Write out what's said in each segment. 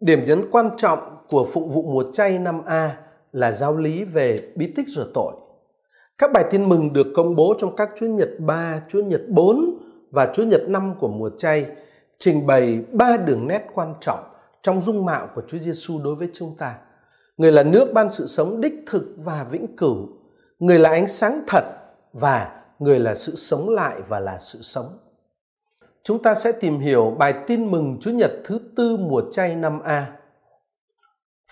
Điểm nhấn quan trọng của phụng vụ mùa chay năm A là giáo lý về bí tích rửa tội. Các bài tin mừng được công bố trong các Chúa Nhật 3, Chúa Nhật 4 và Chúa Nhật 5 của mùa chay trình bày ba đường nét quan trọng trong dung mạo của Chúa Giêsu đối với chúng ta. Người là nước ban sự sống đích thực và vĩnh cửu. Người là ánh sáng thật và người là sự sống lại và là sự sống. Chúng ta sẽ tìm hiểu bài tin mừng Chúa Nhật thứ tư mùa chay năm A.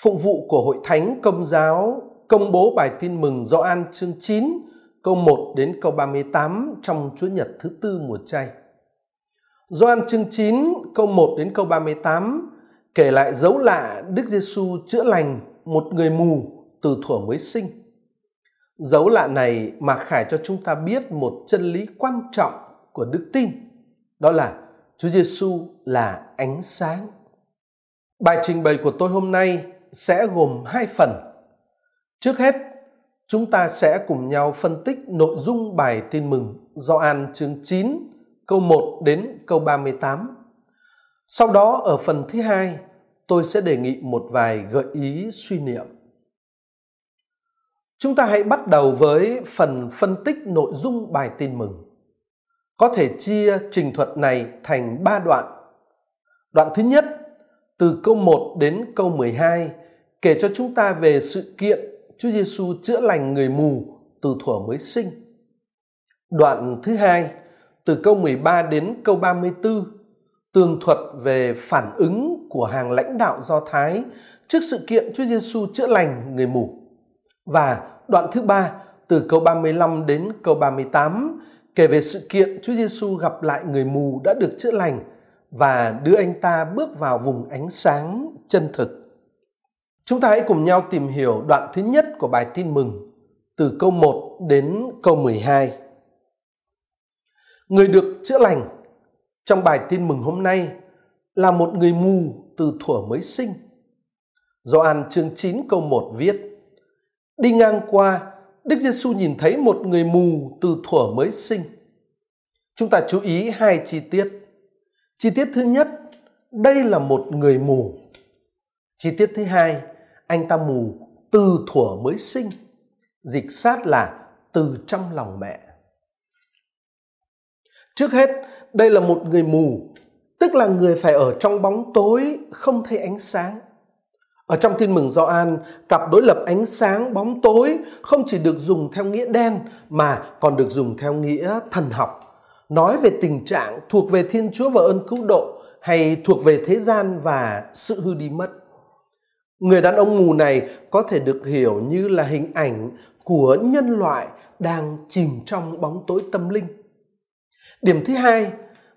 Phụng vụ của Hội Thánh Công giáo công bố bài tin mừng Gioan chương 9 câu 1 đến câu 38 trong Chúa Nhật thứ tư mùa chay. Gioan chương 9 câu 1 đến câu 38 kể lại dấu lạ Đức Giêsu chữa lành một người mù từ thuở mới sinh. Dấu lạ này mà khải cho chúng ta biết một chân lý quan trọng của đức tin, đó là Chúa Giêsu là ánh sáng. Bài trình bày của tôi hôm nay sẽ gồm hai phần. Trước hết, chúng ta sẽ cùng nhau phân tích nội dung bài tin mừng Gioan chương 9 câu 1 đến câu 38. Sau đó ở phần thứ hai, tôi sẽ đề nghị một vài gợi ý suy niệm. Chúng ta hãy bắt đầu với phần phân tích nội dung bài tin mừng. Có thể chia trình thuật này thành 3 đoạn. Đoạn thứ nhất, từ câu 1 đến câu 12, kể cho chúng ta về sự kiện Chúa Giêsu chữa lành người mù từ thuở mới sinh. Đoạn thứ hai, từ câu 13 đến câu 34, tường thuật về phản ứng của hàng lãnh đạo Do Thái trước sự kiện Chúa Giêsu chữa lành người mù. Và đoạn thứ ba từ câu 35 đến câu 38 kể về sự kiện Chúa Giêsu gặp lại người mù đã được chữa lành và đưa anh ta bước vào vùng ánh sáng chân thực. Chúng ta hãy cùng nhau tìm hiểu đoạn thứ nhất của bài tin mừng từ câu 1 đến câu 12. Người được chữa lành trong bài tin mừng hôm nay là một người mù từ thuở mới sinh. Gioan chương 9 câu 1 viết Đi ngang qua, Đức Giêsu nhìn thấy một người mù từ thuở mới sinh. Chúng ta chú ý hai chi tiết. Chi tiết thứ nhất, đây là một người mù. Chi tiết thứ hai, anh ta mù từ thuở mới sinh. Dịch sát là từ trong lòng mẹ. Trước hết, đây là một người mù, tức là người phải ở trong bóng tối, không thấy ánh sáng. Ở trong tin mừng Gioan, cặp đối lập ánh sáng bóng tối không chỉ được dùng theo nghĩa đen mà còn được dùng theo nghĩa thần học. Nói về tình trạng thuộc về Thiên Chúa và ơn cứu độ hay thuộc về thế gian và sự hư đi mất. Người đàn ông mù này có thể được hiểu như là hình ảnh của nhân loại đang chìm trong bóng tối tâm linh. Điểm thứ hai,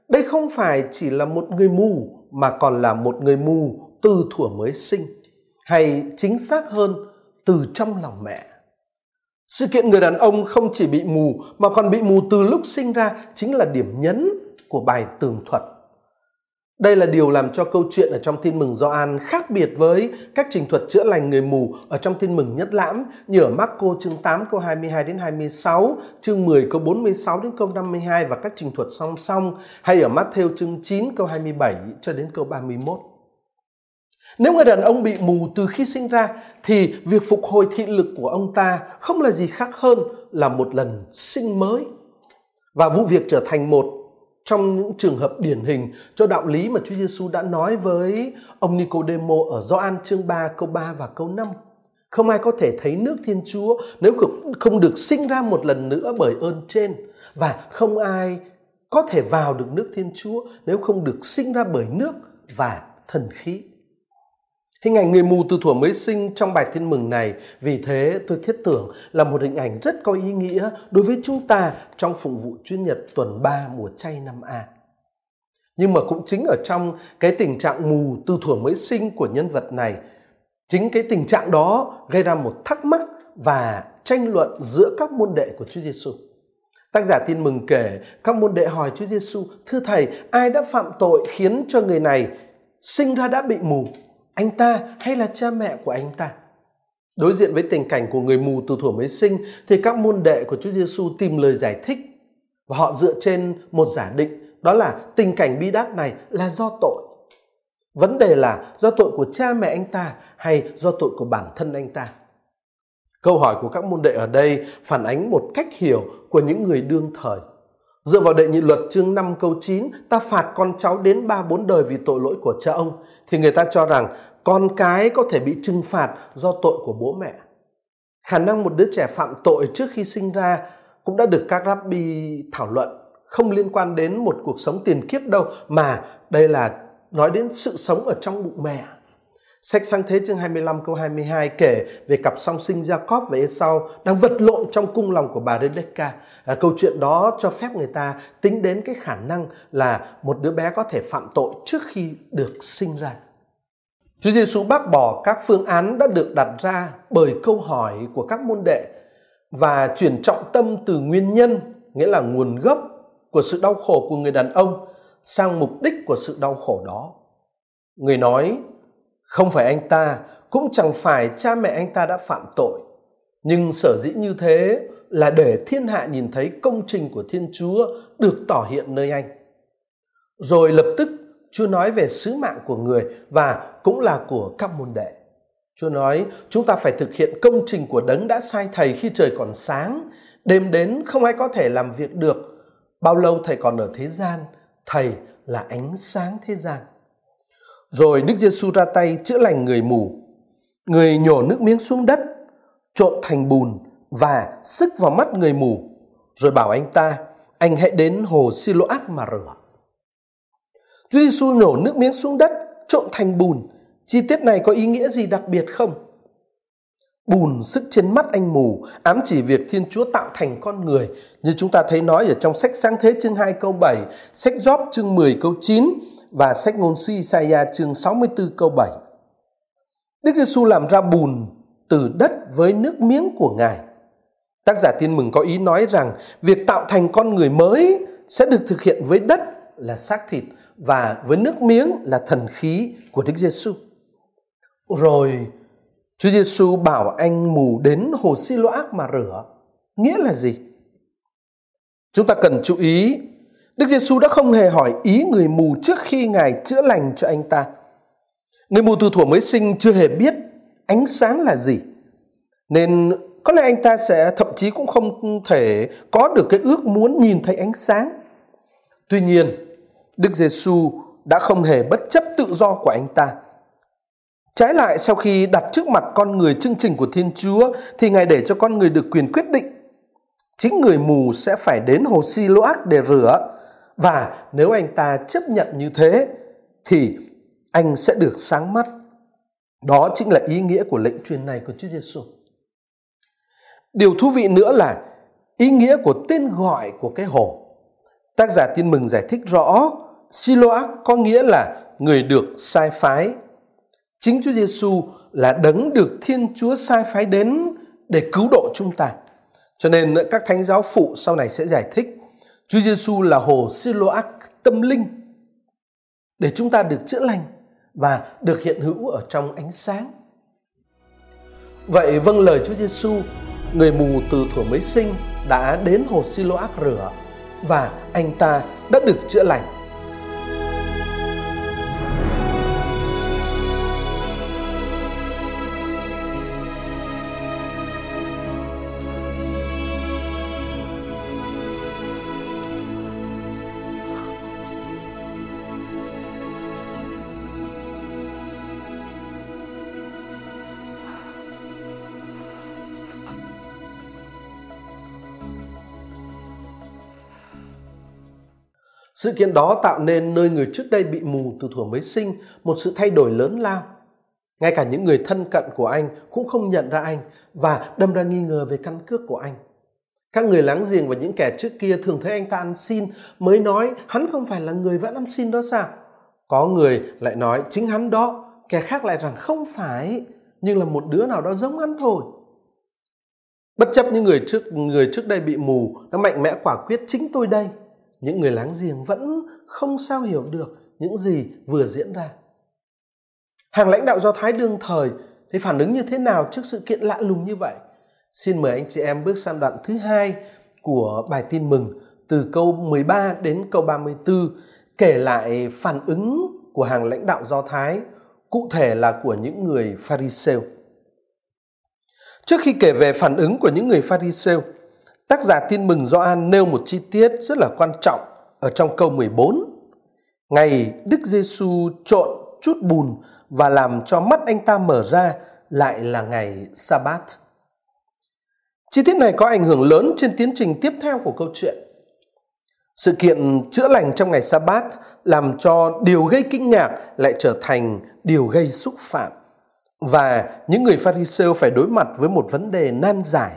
đây không phải chỉ là một người mù mà còn là một người mù từ thuở mới sinh hay chính xác hơn từ trong lòng mẹ. Sự kiện người đàn ông không chỉ bị mù mà còn bị mù từ lúc sinh ra chính là điểm nhấn của bài tường thuật. Đây là điều làm cho câu chuyện ở trong tin mừng Gioan khác biệt với các trình thuật chữa lành người mù ở trong tin mừng nhất lãm như ở Marco chương 8 câu 22 đến 26, chương 10 câu 46 đến câu 52 và các trình thuật song song hay ở Matthew chương 9 câu 27 cho đến câu 31. Nếu người đàn ông bị mù từ khi sinh ra, thì việc phục hồi thị lực của ông ta không là gì khác hơn là một lần sinh mới. Và vụ việc trở thành một trong những trường hợp điển hình cho đạo lý mà Chúa Giêsu đã nói với ông Nicodemo ở Gioan chương 3 câu 3 và câu 5. Không ai có thể thấy nước Thiên Chúa nếu không được sinh ra một lần nữa bởi ơn trên và không ai có thể vào được nước Thiên Chúa nếu không được sinh ra bởi nước và thần khí. Hình ảnh người mù từ thuở mới sinh trong bài tin mừng này vì thế tôi thiết tưởng là một hình ảnh rất có ý nghĩa đối với chúng ta trong phụng vụ chuyên nhật tuần 3 mùa chay năm A. Nhưng mà cũng chính ở trong cái tình trạng mù từ thuở mới sinh của nhân vật này, chính cái tình trạng đó gây ra một thắc mắc và tranh luận giữa các môn đệ của Chúa Giêsu. Tác giả tin mừng kể các môn đệ hỏi Chúa Giêsu: "Thưa thầy, ai đã phạm tội khiến cho người này sinh ra đã bị mù?" Anh ta hay là cha mẹ của anh ta. Đối diện với tình cảnh của người mù từ thuở mới sinh, thì các môn đệ của Chúa Giêsu tìm lời giải thích và họ dựa trên một giả định, đó là tình cảnh bi đát này là do tội. Vấn đề là do tội của cha mẹ anh ta hay do tội của bản thân anh ta? Câu hỏi của các môn đệ ở đây phản ánh một cách hiểu của những người đương thời. Dựa vào đệ nhị luật chương 5 câu 9, ta phạt con cháu đến 3-4 đời vì tội lỗi của cha ông, thì người ta cho rằng con cái có thể bị trừng phạt do tội của bố mẹ. Khả năng một đứa trẻ phạm tội trước khi sinh ra cũng đã được các rabbi thảo luận, không liên quan đến một cuộc sống tiền kiếp đâu, mà đây là nói đến sự sống ở trong bụng mẹ. Sách sáng thế chương 25 câu 22 kể về cặp song sinh Jacob và Esau đang vật lộn trong cung lòng của bà Rebecca. À, câu chuyện đó cho phép người ta tính đến cái khả năng là một đứa bé có thể phạm tội trước khi được sinh ra. Chúa Giêsu bác bỏ các phương án đã được đặt ra bởi câu hỏi của các môn đệ và chuyển trọng tâm từ nguyên nhân, nghĩa là nguồn gốc của sự đau khổ của người đàn ông sang mục đích của sự đau khổ đó. Người nói không phải anh ta, cũng chẳng phải cha mẹ anh ta đã phạm tội. Nhưng sở dĩ như thế là để thiên hạ nhìn thấy công trình của Thiên Chúa được tỏ hiện nơi anh. Rồi lập tức Chúa nói về sứ mạng của người và cũng là của các môn đệ. Chúa nói chúng ta phải thực hiện công trình của đấng đã sai thầy khi trời còn sáng. Đêm đến không ai có thể làm việc được. Bao lâu thầy còn ở thế gian, thầy là ánh sáng thế gian. Rồi Đức Giêsu ra tay chữa lành người mù. Người nhổ nước miếng xuống đất, trộn thành bùn và sức vào mắt người mù. Rồi bảo anh ta, anh hãy đến hồ Siloác mà rửa. Chúa Giêsu nhổ nước miếng xuống đất, trộn thành bùn. Chi tiết này có ý nghĩa gì đặc biệt không? Bùn sức trên mắt anh mù ám chỉ việc Thiên Chúa tạo thành con người như chúng ta thấy nói ở trong sách Sáng Thế chương 2 câu 7, sách Gióp chương 10 câu 9 và sách ngôn sư Isaiah chương 64 câu 7. Đức Giêsu làm ra bùn từ đất với nước miếng của Ngài. Tác giả tin mừng có ý nói rằng việc tạo thành con người mới sẽ được thực hiện với đất là xác thịt và với nước miếng là thần khí của Đức Giêsu. Rồi, Chúa Giêsu bảo anh mù đến hồ Siloác mà rửa. Nghĩa là gì? Chúng ta cần chú ý Đức Giêsu đã không hề hỏi ý người mù trước khi Ngài chữa lành cho anh ta. Người mù từ thuở mới sinh chưa hề biết ánh sáng là gì. Nên có lẽ anh ta sẽ thậm chí cũng không thể có được cái ước muốn nhìn thấy ánh sáng. Tuy nhiên, Đức Giêsu đã không hề bất chấp tự do của anh ta. Trái lại sau khi đặt trước mặt con người chương trình của Thiên Chúa thì Ngài để cho con người được quyền quyết định. Chính người mù sẽ phải đến hồ Si-lô-ác để rửa và nếu anh ta chấp nhận như thế, thì anh sẽ được sáng mắt. Đó chính là ý nghĩa của lệnh truyền này của Chúa Giêsu. Điều thú vị nữa là ý nghĩa của tên gọi của cái hồ. Tác giả tin mừng giải thích rõ Siloac có nghĩa là người được sai phái. Chính Chúa Giêsu là đấng được Thiên Chúa sai phái đến để cứu độ chúng ta. Cho nên các thánh giáo phụ sau này sẽ giải thích Chúa Giêsu là hồ Siloac tâm linh để chúng ta được chữa lành và được hiện hữu ở trong ánh sáng. Vậy vâng lời Chúa Giêsu, người mù từ thuở mới sinh đã đến hồ Siloac rửa và anh ta đã được chữa lành. Sự kiện đó tạo nên nơi người trước đây bị mù từ thuở mới sinh một sự thay đổi lớn lao. Ngay cả những người thân cận của anh cũng không nhận ra anh và đâm ra nghi ngờ về căn cước của anh. Các người láng giềng và những kẻ trước kia thường thấy anh ta ăn xin mới nói hắn không phải là người vẫn ăn xin đó sao? Có người lại nói chính hắn đó, kẻ khác lại rằng không phải, nhưng là một đứa nào đó giống hắn thôi. Bất chấp những người trước người trước đây bị mù, nó mạnh mẽ quả quyết chính tôi đây những người láng giềng vẫn không sao hiểu được những gì vừa diễn ra. Hàng lãnh đạo Do Thái đương thời thì phản ứng như thế nào trước sự kiện lạ lùng như vậy? Xin mời anh chị em bước sang đoạn thứ hai của bài tin mừng từ câu 13 đến câu 34 kể lại phản ứng của hàng lãnh đạo Do Thái, cụ thể là của những người Pharisêu. Trước khi kể về phản ứng của những người Pharisêu, tác giả tin mừng Gioan nêu một chi tiết rất là quan trọng ở trong câu 14. Ngày Đức Giêsu trộn chút bùn và làm cho mắt anh ta mở ra lại là ngày Sa-bát. Chi tiết này có ảnh hưởng lớn trên tiến trình tiếp theo của câu chuyện. Sự kiện chữa lành trong ngày Sa-bát làm cho điều gây kinh ngạc lại trở thành điều gây xúc phạm. Và những người Pharisêu phải đối mặt với một vấn đề nan giải.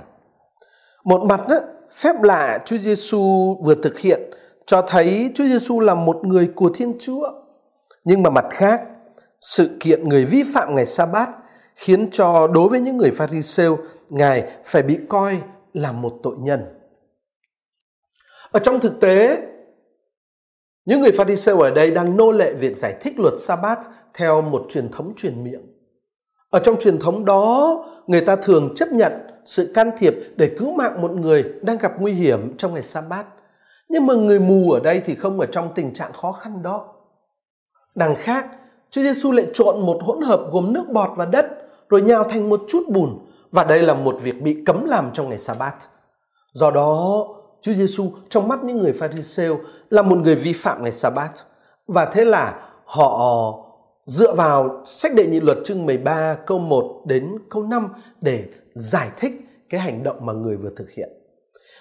Một mặt đó, phép lạ Chúa Giêsu vừa thực hiện cho thấy Chúa Giêsu là một người của Thiên Chúa. Nhưng mà mặt khác, sự kiện người vi phạm ngày Sa-bát khiến cho đối với những người Pharisêu, Ngài phải bị coi là một tội nhân. Ở trong thực tế, những người Pharisêu ở đây đang nô lệ việc giải thích luật Sa-bát theo một truyền thống truyền miệng. Ở trong truyền thống đó, người ta thường chấp nhận sự can thiệp để cứu mạng một người đang gặp nguy hiểm trong ngày Sa-bát. Nhưng mà người mù ở đây thì không ở trong tình trạng khó khăn đó. Đằng khác, Chúa Giêsu lại trộn một hỗn hợp gồm nước bọt và đất rồi nhào thành một chút bùn và đây là một việc bị cấm làm trong ngày Sa-bát. Do đó, Chúa Giêsu trong mắt những người Pharisêu là một người vi phạm ngày Sa-bát và thế là họ dựa vào sách đệ nhị luật chương 13 câu 1 đến câu 5 để giải thích cái hành động mà người vừa thực hiện.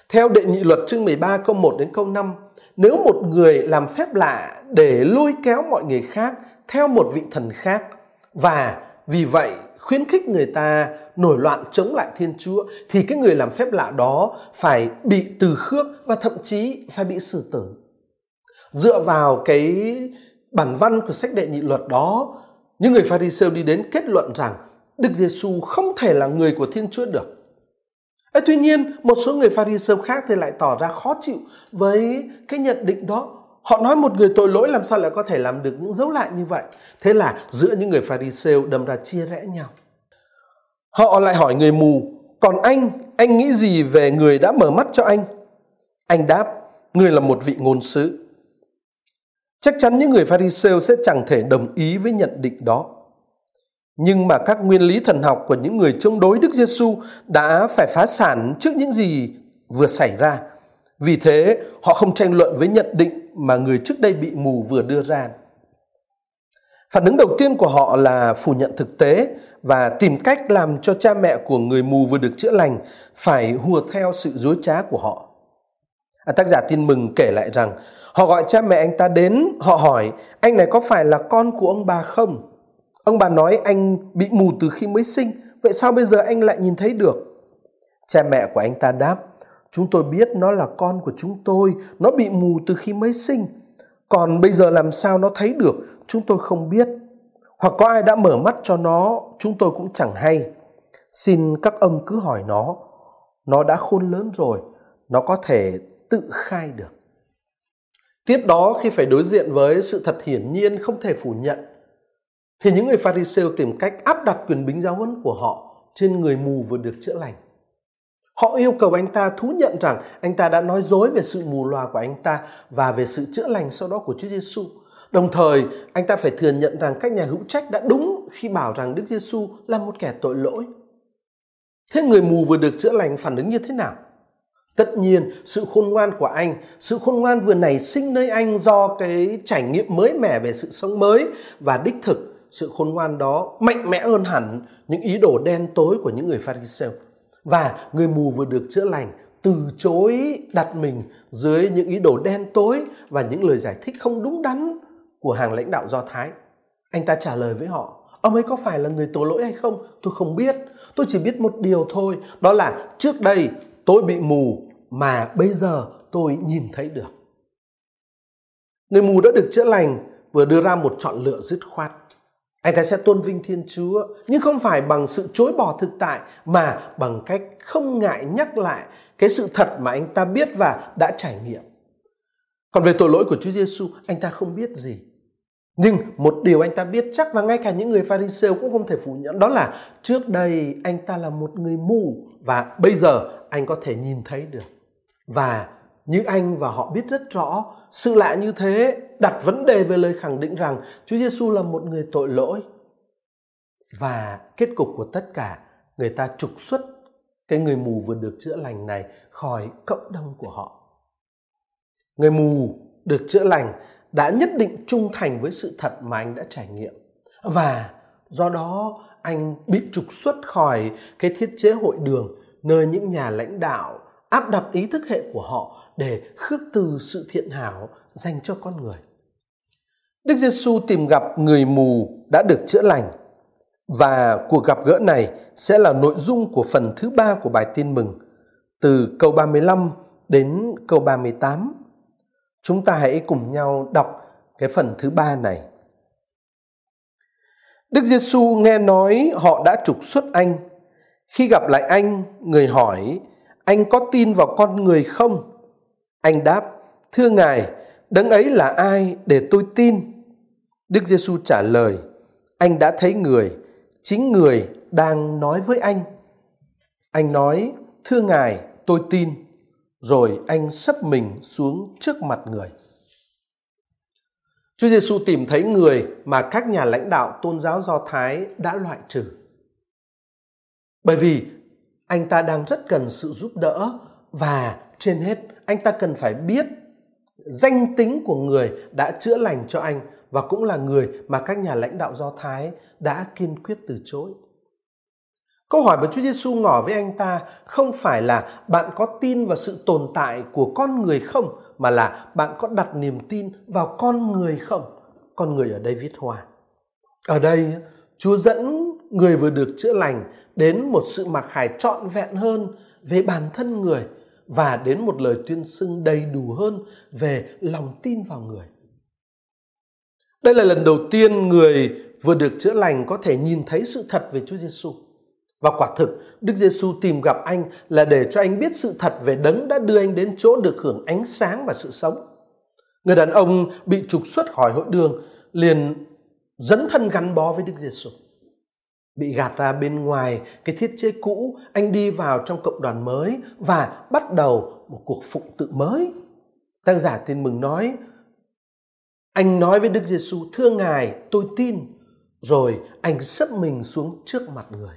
Theo đệ nhị luật chương 13 câu 1 đến câu 5, nếu một người làm phép lạ để lôi kéo mọi người khác theo một vị thần khác và vì vậy khuyến khích người ta nổi loạn chống lại Thiên Chúa thì cái người làm phép lạ đó phải bị từ khước và thậm chí phải bị xử tử. Dựa vào cái bản văn của sách đệ nhị luật đó, những người Pharisêu đi đến kết luận rằng Đức Giêsu không thể là người của Thiên Chúa được. Ê, tuy nhiên, một số người Pharisêu khác thì lại tỏ ra khó chịu với cái nhận định đó. Họ nói một người tội lỗi làm sao lại có thể làm được những dấu lại như vậy. Thế là giữa những người Pharisêu đâm ra chia rẽ nhau. Họ lại hỏi người mù, còn anh, anh nghĩ gì về người đã mở mắt cho anh? Anh đáp, người là một vị ngôn sứ. Chắc chắn những người Pharisêu sẽ chẳng thể đồng ý với nhận định đó. Nhưng mà các nguyên lý thần học của những người chống đối Đức Giêsu đã phải phá sản trước những gì vừa xảy ra. Vì thế, họ không tranh luận với nhận định mà người trước đây bị mù vừa đưa ra. Phản ứng đầu tiên của họ là phủ nhận thực tế và tìm cách làm cho cha mẹ của người mù vừa được chữa lành phải hùa theo sự dối trá của họ. À, tác giả tin mừng kể lại rằng họ gọi cha mẹ anh ta đến, họ hỏi anh này có phải là con của ông bà không? Ông bà nói anh bị mù từ khi mới sinh, vậy sao bây giờ anh lại nhìn thấy được? Cha mẹ của anh ta đáp, chúng tôi biết nó là con của chúng tôi, nó bị mù từ khi mới sinh. Còn bây giờ làm sao nó thấy được, chúng tôi không biết. Hoặc có ai đã mở mắt cho nó, chúng tôi cũng chẳng hay. Xin các ông cứ hỏi nó, nó đã khôn lớn rồi, nó có thể tự khai được. Tiếp đó khi phải đối diện với sự thật hiển nhiên không thể phủ nhận thì những người Pharisêu tìm cách áp đặt quyền bính giáo huấn của họ trên người mù vừa được chữa lành. Họ yêu cầu anh ta thú nhận rằng anh ta đã nói dối về sự mù loà của anh ta và về sự chữa lành sau đó của Chúa Giêsu. Đồng thời, anh ta phải thừa nhận rằng các nhà hữu trách đã đúng khi bảo rằng Đức Giêsu là một kẻ tội lỗi. Thế người mù vừa được chữa lành phản ứng như thế nào? Tất nhiên, sự khôn ngoan của anh, sự khôn ngoan vừa nảy sinh nơi anh do cái trải nghiệm mới mẻ về sự sống mới và đích thực sự khôn ngoan đó mạnh mẽ hơn hẳn những ý đồ đen tối của những người Pharisee Và người mù vừa được chữa lành từ chối đặt mình dưới những ý đồ đen tối và những lời giải thích không đúng đắn của hàng lãnh đạo Do Thái. Anh ta trả lời với họ, ông ấy có phải là người tội lỗi hay không? Tôi không biết. Tôi chỉ biết một điều thôi, đó là trước đây tôi bị mù mà bây giờ tôi nhìn thấy được. Người mù đã được chữa lành vừa đưa ra một chọn lựa dứt khoát. Anh ta sẽ tôn vinh Thiên Chúa, nhưng không phải bằng sự chối bỏ thực tại mà bằng cách không ngại nhắc lại cái sự thật mà anh ta biết và đã trải nghiệm. Còn về tội lỗi của Chúa Giêsu, anh ta không biết gì. Nhưng một điều anh ta biết chắc và ngay cả những người Pharisêu cũng không thể phủ nhận đó là trước đây anh ta là một người mù và bây giờ anh có thể nhìn thấy được. Và như anh và họ biết rất rõ, sự lạ như thế đặt vấn đề về lời khẳng định rằng Chúa Giêsu là một người tội lỗi. Và kết cục của tất cả, người ta trục xuất cái người mù vừa được chữa lành này khỏi cộng đồng của họ. Người mù được chữa lành đã nhất định trung thành với sự thật mà anh đã trải nghiệm. Và do đó, anh bị trục xuất khỏi cái thiết chế hội đường nơi những nhà lãnh đạo áp đặt ý thức hệ của họ để khước từ sự thiện hảo dành cho con người. Đức Giêsu tìm gặp người mù đã được chữa lành và cuộc gặp gỡ này sẽ là nội dung của phần thứ ba của bài tin mừng, từ câu 35 đến câu 38. Chúng ta hãy cùng nhau đọc cái phần thứ ba này. Đức Giêsu nghe nói họ đã trục xuất anh. Khi gặp lại anh, người hỏi, anh có tin vào con người không? Anh đáp, thưa Ngài, đấng ấy là ai để tôi tin? Đức Giêsu trả lời, anh đã thấy người, chính người đang nói với anh. Anh nói, thưa Ngài, tôi tin. Rồi anh sấp mình xuống trước mặt người. Chúa Giêsu tìm thấy người mà các nhà lãnh đạo tôn giáo Do Thái đã loại trừ. Bởi vì anh ta đang rất cần sự giúp đỡ và trên hết anh ta cần phải biết danh tính của người đã chữa lành cho anh và cũng là người mà các nhà lãnh đạo Do Thái đã kiên quyết từ chối. Câu hỏi mà Chúa Giêsu ngỏ với anh ta không phải là bạn có tin vào sự tồn tại của con người không, mà là bạn có đặt niềm tin vào con người không? Con người ở đây viết hoa. Ở đây Chúa dẫn người vừa được chữa lành đến một sự mặc khải trọn vẹn hơn về bản thân người và đến một lời tuyên xưng đầy đủ hơn về lòng tin vào người. Đây là lần đầu tiên người vừa được chữa lành có thể nhìn thấy sự thật về Chúa Giêsu. Và quả thực, Đức Giêsu tìm gặp anh là để cho anh biết sự thật về đấng đã đưa anh đến chỗ được hưởng ánh sáng và sự sống. Người đàn ông bị trục xuất khỏi hội đường liền dấn thân gắn bó với Đức Giêsu. Bị gạt ra bên ngoài cái thiết chế cũ, anh đi vào trong cộng đoàn mới và bắt đầu một cuộc phụng tự mới. Tác giả tin mừng nói, anh nói với Đức Giêsu, thưa Ngài, tôi tin. Rồi anh sấp mình xuống trước mặt người.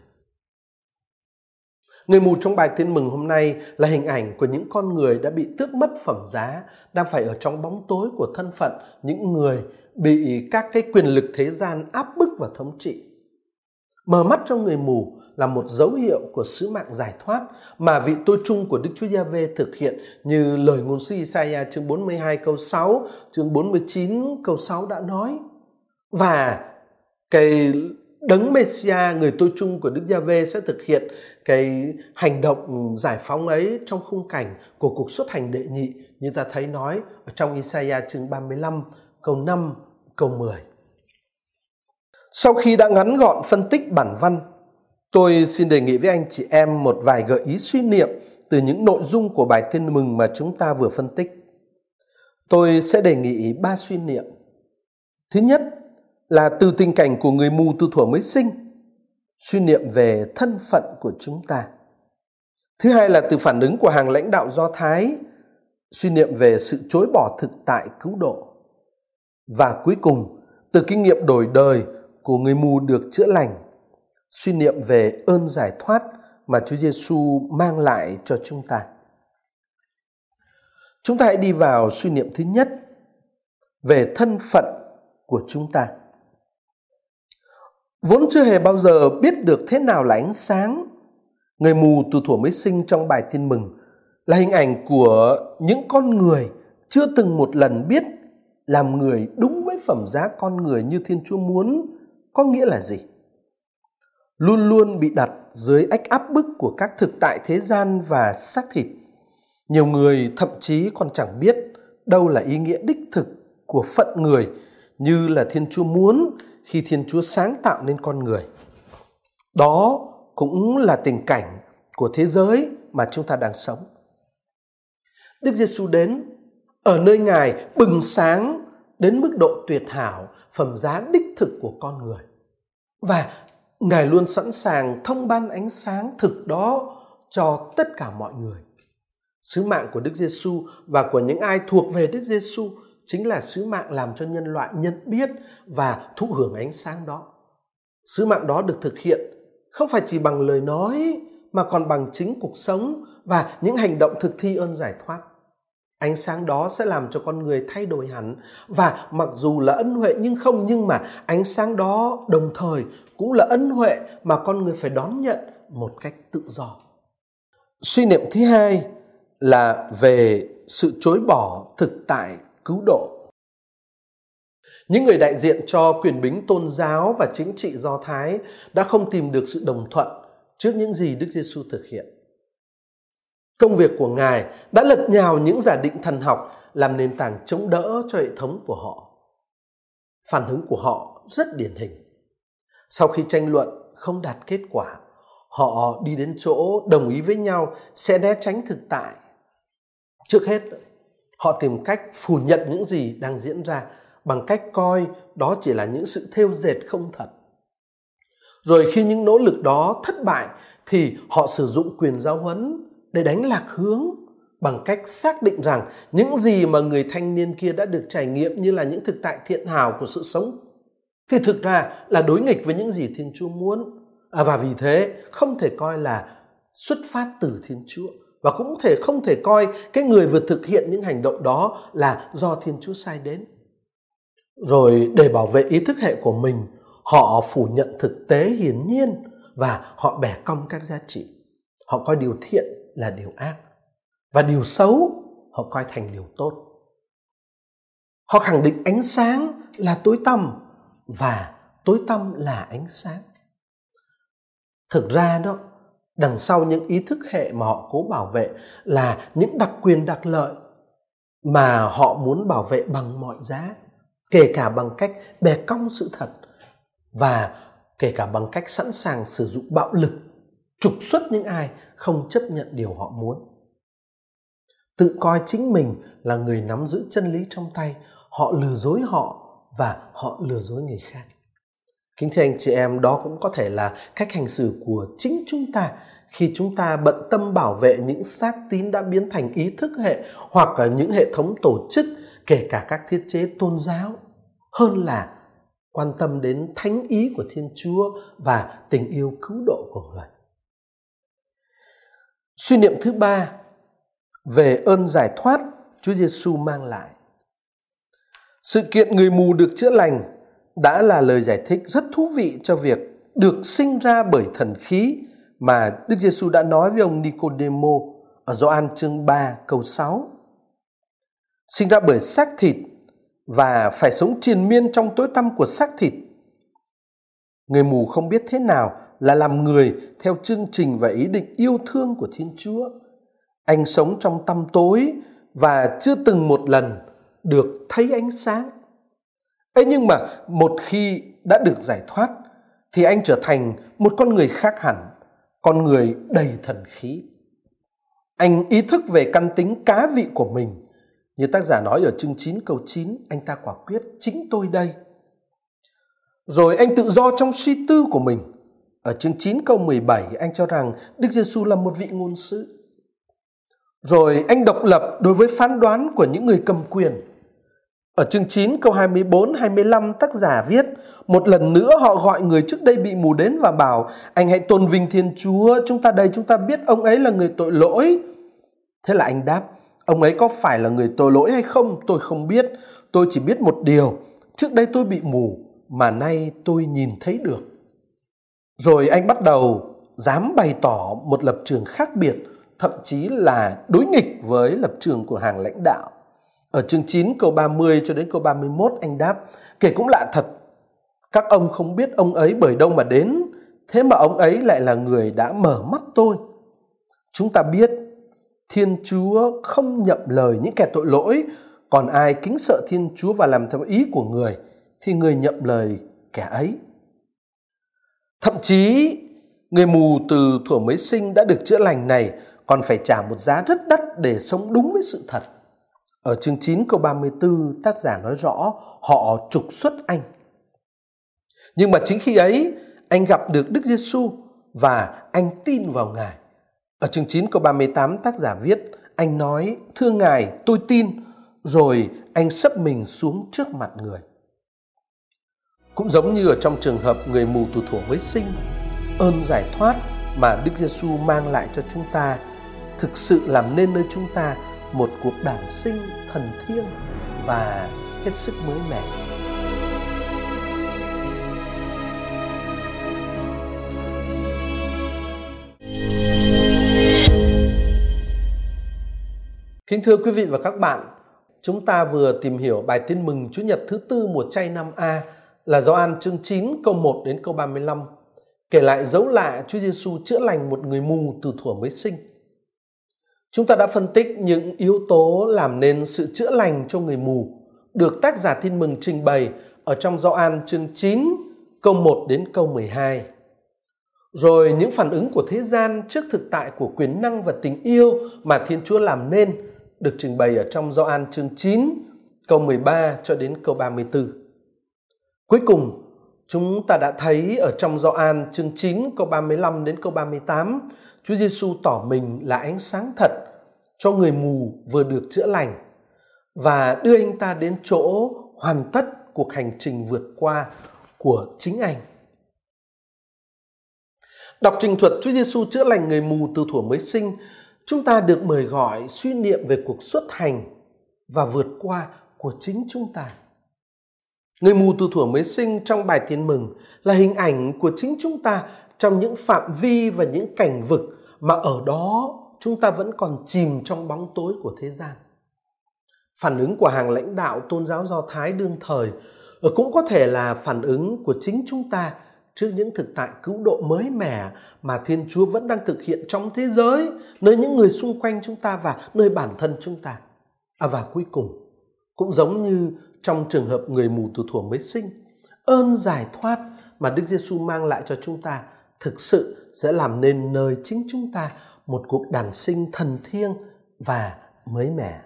Người mù trong bài tin mừng hôm nay là hình ảnh của những con người đã bị tước mất phẩm giá, đang phải ở trong bóng tối của thân phận những người bị các cái quyền lực thế gian áp bức và thống trị. Mở mắt cho người mù là một dấu hiệu của sứ mạng giải thoát mà vị tôi chung của Đức Chúa Giê-hê thực hiện như lời ngôn sứ Isaiah chương 42 câu 6, chương 49 câu 6 đã nói. Và cái đấng Messia người tôi chung của Đức Giê-hê sẽ thực hiện cái hành động giải phóng ấy trong khung cảnh của cuộc xuất hành đệ nhị như ta thấy nói ở trong Isaiah chương 35 câu 5 câu 10. Sau khi đã ngắn gọn phân tích bản văn, tôi xin đề nghị với anh chị em một vài gợi ý suy niệm từ những nội dung của bài tin mừng mà chúng ta vừa phân tích. Tôi sẽ đề nghị ba suy niệm. Thứ nhất là từ tình cảnh của người mù từ thuở mới sinh, suy niệm về thân phận của chúng ta. Thứ hai là từ phản ứng của hàng lãnh đạo Do Thái, suy niệm về sự chối bỏ thực tại cứu độ. Và cuối cùng, từ kinh nghiệm đổi đời của người mù được chữa lành, suy niệm về ơn giải thoát mà Chúa Giêsu mang lại cho chúng ta. Chúng ta hãy đi vào suy niệm thứ nhất về thân phận của chúng ta. Vốn chưa hề bao giờ biết được thế nào là ánh sáng, người mù từ thuở mới sinh trong bài tin mừng là hình ảnh của những con người chưa từng một lần biết làm người đúng với phẩm giá con người như Thiên Chúa muốn có nghĩa là gì? Luôn luôn bị đặt dưới ách áp bức của các thực tại thế gian và xác thịt. Nhiều người thậm chí còn chẳng biết đâu là ý nghĩa đích thực của phận người như là Thiên Chúa muốn khi Thiên Chúa sáng tạo nên con người. Đó cũng là tình cảnh của thế giới mà chúng ta đang sống. Đức Giêsu đến ở nơi Ngài bừng sáng đến mức độ tuyệt hảo, phẩm giá đích thực của con người. Và Ngài luôn sẵn sàng thông ban ánh sáng thực đó cho tất cả mọi người. Sứ mạng của Đức Giêsu và của những ai thuộc về Đức Giêsu chính là sứ mạng làm cho nhân loại nhận biết và thụ hưởng ánh sáng đó. Sứ mạng đó được thực hiện không phải chỉ bằng lời nói, mà còn bằng chính cuộc sống và những hành động thực thi ơn giải thoát. Ánh sáng đó sẽ làm cho con người thay đổi hẳn và mặc dù là ân huệ nhưng không, nhưng mà ánh sáng đó đồng thời cũng là ân huệ mà con người phải đón nhận một cách tự do. Suy niệm thứ hai là về sự chối bỏ thực tại cứu độ. Những người đại diện cho quyền bính tôn giáo và chính trị Do Thái đã không tìm được sự đồng thuận trước những gì Đức Giêsu thực hiện. Công việc của Ngài đã lật nhào những giả định thần học làm nền tảng chống đỡ cho hệ thống của họ. Phản ứng của họ rất điển hình. Sau khi tranh luận không đạt kết quả, họ đi đến chỗ đồng ý với nhau sẽ né tránh thực tại. Trước hết, họ tìm cách phủ nhận những gì đang diễn ra bằng cách coi đó chỉ là những sự thêu dệt không thật. Rồi khi những nỗ lực đó thất bại thì họ sử dụng quyền giáo huấn để đánh lạc hướng bằng cách xác định rằng những gì mà người thanh niên kia đã được trải nghiệm như là những thực tại thiện hảo của sự sống thì thực ra là đối nghịch với những gì Thiên Chúa muốn. À, và vì thế không thể coi là xuất phát từ Thiên Chúa và cũng thể không thể coi cái người vừa thực hiện những hành động đó là do Thiên Chúa sai đến. Rồi để bảo vệ ý thức hệ của mình, họ phủ nhận thực tế hiển nhiên và họ bẻ cong các giá trị. Họ coi điều thiện là điều ác và điều xấu họ coi thành điều tốt. Họ khẳng định ánh sáng là tối tăm và tối tăm là ánh sáng. Thực ra đó, đằng sau những ý thức hệ mà họ cố bảo vệ là những đặc quyền đặc lợi mà họ muốn bảo vệ bằng mọi giá, kể cả bằng cách bè cong sự thật và kể cả bằng cách sẵn sàng sử dụng bạo lực trục xuất những ai không chấp nhận điều họ muốn. Tự coi chính mình là người nắm giữ chân lý trong tay họ lừa dối họ và họ lừa dối người khác kính thưa anh chị em, đó cũng có thể là cách hành xử của chính chúng ta khi chúng ta bận tâm bảo vệ những xác tín đã biến thành ý thức hệ hoặc là những hệ thống tổ chức, kể cả các thiết chế tôn giáo hơn là quan tâm đến thánh ý của thiên chúa và tình yêu cứu độ của người Suy niệm thứ ba về ơn giải thoát, Chúa Giêsu mang lại. Sự kiện người mù được chữa lành đã là lời giải thích rất thú vị cho việc được sinh ra bởi thần khí mà Đức Giêsu đã nói với ông Nicodemo ở Gioan chương 3 câu 6. Sinh ra bởi xác thịt và phải sống triền miên trong tối tăm của xác thịt. Người mù không biết thế nào là làm người theo chương trình và ý định yêu thương của Thiên Chúa. Anh sống trong tăm tối và chưa từng một lần được thấy ánh sáng ấy nhưng mà một khi đã được giải thoát thì anh trở thành một con người khác hẳn, con người đầy thần khí. Anh ý thức về căn tính cá vị của mình. Như tác giả nói ở chương 9 câu 9, anh ta quả quyết chính tôi đây. Rồi anh tự do trong suy tư của mình ở chương 9 câu 17 anh cho rằng Đức Giêsu là một vị ngôn sứ. Rồi anh độc lập đối với phán đoán của những người cầm quyền. Ở chương 9 câu 24 25 tác giả viết một lần nữa họ gọi người trước đây bị mù đến và bảo anh hãy tôn vinh Thiên Chúa, chúng ta đây chúng ta biết ông ấy là người tội lỗi. Thế là anh đáp, ông ấy có phải là người tội lỗi hay không? Tôi không biết, tôi chỉ biết một điều, trước đây tôi bị mù mà nay tôi nhìn thấy được. Rồi anh bắt đầu dám bày tỏ một lập trường khác biệt, thậm chí là đối nghịch với lập trường của hàng lãnh đạo. Ở chương 9 câu 30 cho đến câu 31 anh đáp, kể cũng lạ thật, các ông không biết ông ấy bởi đâu mà đến, thế mà ông ấy lại là người đã mở mắt tôi. Chúng ta biết Thiên Chúa không nhậm lời những kẻ tội lỗi, còn ai kính sợ Thiên Chúa và làm theo ý của người thì người nhậm lời kẻ ấy. Thậm chí người mù từ thuở mới sinh đã được chữa lành này còn phải trả một giá rất đắt để sống đúng với sự thật. Ở chương 9 câu 34 tác giả nói rõ họ trục xuất anh. Nhưng mà chính khi ấy anh gặp được Đức Giêsu và anh tin vào Ngài. Ở chương 9 câu 38 tác giả viết anh nói thưa Ngài tôi tin rồi anh sấp mình xuống trước mặt người. Cũng giống như ở trong trường hợp người mù tù thủ mới sinh, ơn giải thoát mà Đức Giêsu mang lại cho chúng ta thực sự làm nên nơi chúng ta một cuộc đản sinh thần thiêng và hết sức mới mẻ. Kính thưa quý vị và các bạn, chúng ta vừa tìm hiểu bài tin mừng Chúa Nhật thứ tư mùa chay năm A là Gioan chương 9 câu 1 đến câu 35 kể lại dấu lạ Chúa Giêsu chữa lành một người mù từ thuở mới sinh. Chúng ta đã phân tích những yếu tố làm nên sự chữa lành cho người mù được tác giả tin mừng trình bày ở trong Gioan chương 9 câu 1 đến câu 12. Rồi những phản ứng của thế gian trước thực tại của quyền năng và tình yêu mà Thiên Chúa làm nên được trình bày ở trong Gioan chương 9 câu 13 cho đến câu 34. Cuối cùng, chúng ta đã thấy ở trong Gioan chương 9 câu 35 đến câu 38, Chúa Giêsu tỏ mình là ánh sáng thật cho người mù vừa được chữa lành và đưa anh ta đến chỗ hoàn tất cuộc hành trình vượt qua của chính anh. Đọc trình thuật Chúa Giêsu chữa lành người mù từ thuở mới sinh, chúng ta được mời gọi suy niệm về cuộc xuất hành và vượt qua của chính chúng ta. Người mù từ thuở mới sinh trong bài tin mừng là hình ảnh của chính chúng ta trong những phạm vi và những cảnh vực mà ở đó chúng ta vẫn còn chìm trong bóng tối của thế gian. Phản ứng của hàng lãnh đạo tôn giáo Do Thái đương thời ờ, cũng có thể là phản ứng của chính chúng ta trước những thực tại cứu độ mới mẻ mà Thiên Chúa vẫn đang thực hiện trong thế giới, nơi những người xung quanh chúng ta và nơi bản thân chúng ta. À và cuối cùng, cũng giống như trong trường hợp người mù từ thuở mới sinh, ơn giải thoát mà Đức Giêsu mang lại cho chúng ta thực sự sẽ làm nên nơi chính chúng ta một cuộc đản sinh thần thiêng và mới mẻ.